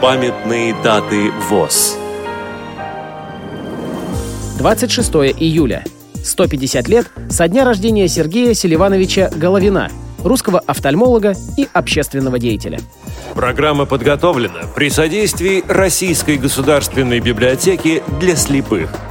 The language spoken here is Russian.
Памятные даты ВОЗ. 26 июля. 150 лет со дня рождения Сергея Селивановича Головина, русского офтальмолога и общественного деятеля. Программа подготовлена при содействии Российской государственной библиотеки для слепых –